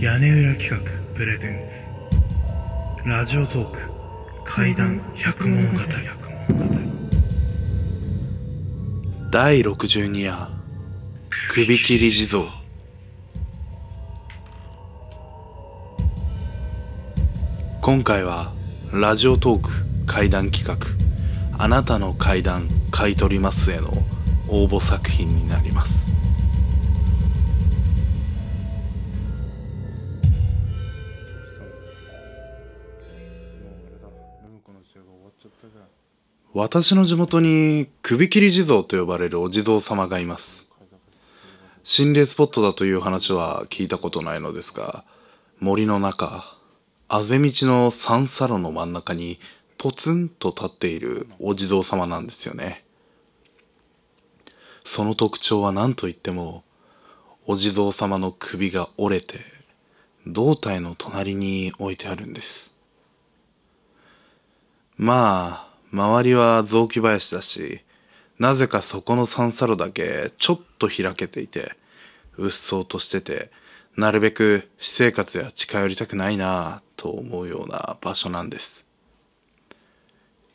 屋根裏企画プレゼンツ。ラジオトーク。怪談百物語。第62夜。首切り地蔵。今回はラジオトーク怪談企画。あなたの怪談買い取りますへの応募作品になります。私の地元に首切り地蔵と呼ばれるお地蔵様がいます。心霊スポットだという話は聞いたことないのですが森の中あぜ道の三叉路の真ん中にポツンと立っているお地蔵様なんですよね。その特徴は何と言ってもお地蔵様の首が折れて胴体の隣に置いてあるんです。まあ周りは雑木林だしなぜかそこの三叉路だけちょっと開けていてうっそうとしててなるべく私生活や近寄りたくないなぁと思うような場所なんです。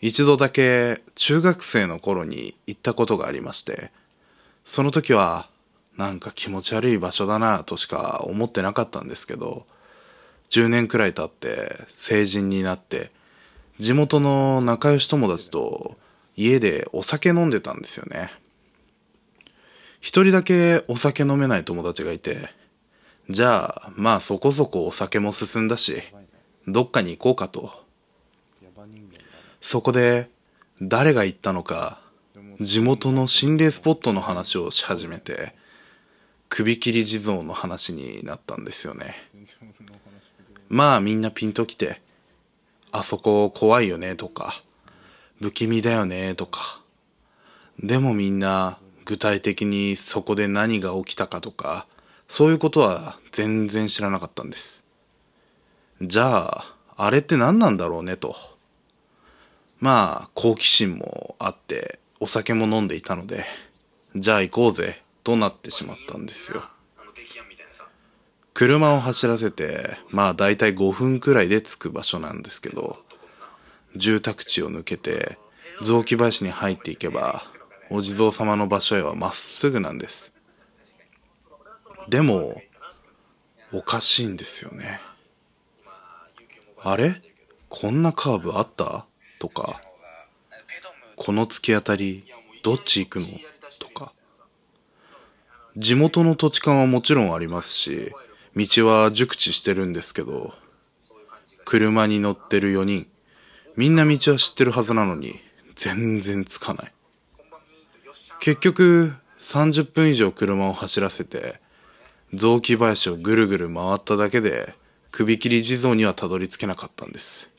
一度だけ中学生の頃に行ったことがありましてその時はなんか気持ち悪い場所だなぁとしか思ってなかったんですけど10年くらい経って成人になって地元の仲良し友達と家でお酒飲んでたんですよね。一人だけお酒飲めない友達がいてじゃあまあそこそこお酒も進んだしどっかに行こうかと。そこで誰が行ったのか地元の心霊スポットの話をし始めて首切り地蔵の話になったんですよね。まあみんなピンときてあそこ怖いよねとか不気味だよねとか。でもみんな具体的にそこで何が起きたかとかそういうことは全然知らなかったんです。じゃああれって何なんだろうねと。まあ好奇心もあってお酒も飲んでいたのでじゃあ行こうぜとなってしまったんですよ。車を走らせてまあ大体5分くらいで着く場所なんですけど住宅地を抜けて雑木林に入っていけばお地蔵様の場所へはまっすぐなんです。でもおかしいんですよね。あれ？こんなカーブあった？とかこの突き当たりどっち行くの？とか。地元の土地勘はもちろんありますし道は熟知してるんですけど車に乗ってる4人。みんな道は知ってるはずなのに全然つかない。結局30分以上車を走らせて雑木林をぐるぐる回っただけで首切り地蔵にはたどり着けなかったんです。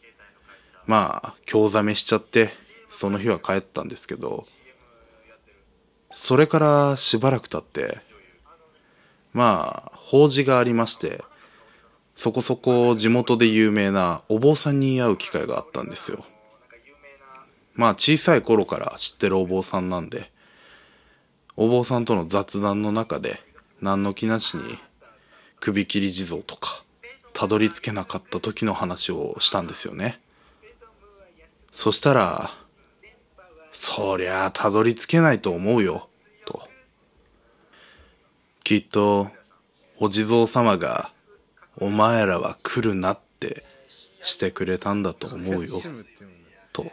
まあ興ざめしちゃってその日は帰ったんですけどそれからしばらく経ってまあ法事がありましてそこそこ地元で有名なお坊さんに会う機会があったんですよ。まあ小さい頃から知ってるお坊さんなんでお坊さんとの雑談の中で何の気なしに首切り地蔵とかたどり着けなかった時の話をしたんですよね。そしたらそりゃあたどり着けないと思うよ。きっとお地蔵様がお前らは来るなってしてくれたんだと思うよ。と。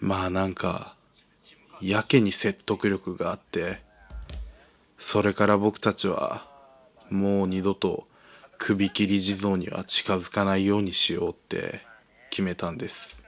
まあなんかやけに説得力があってそれから僕たちはもう二度と首切り地蔵には近づかないようにしようって決めたんです。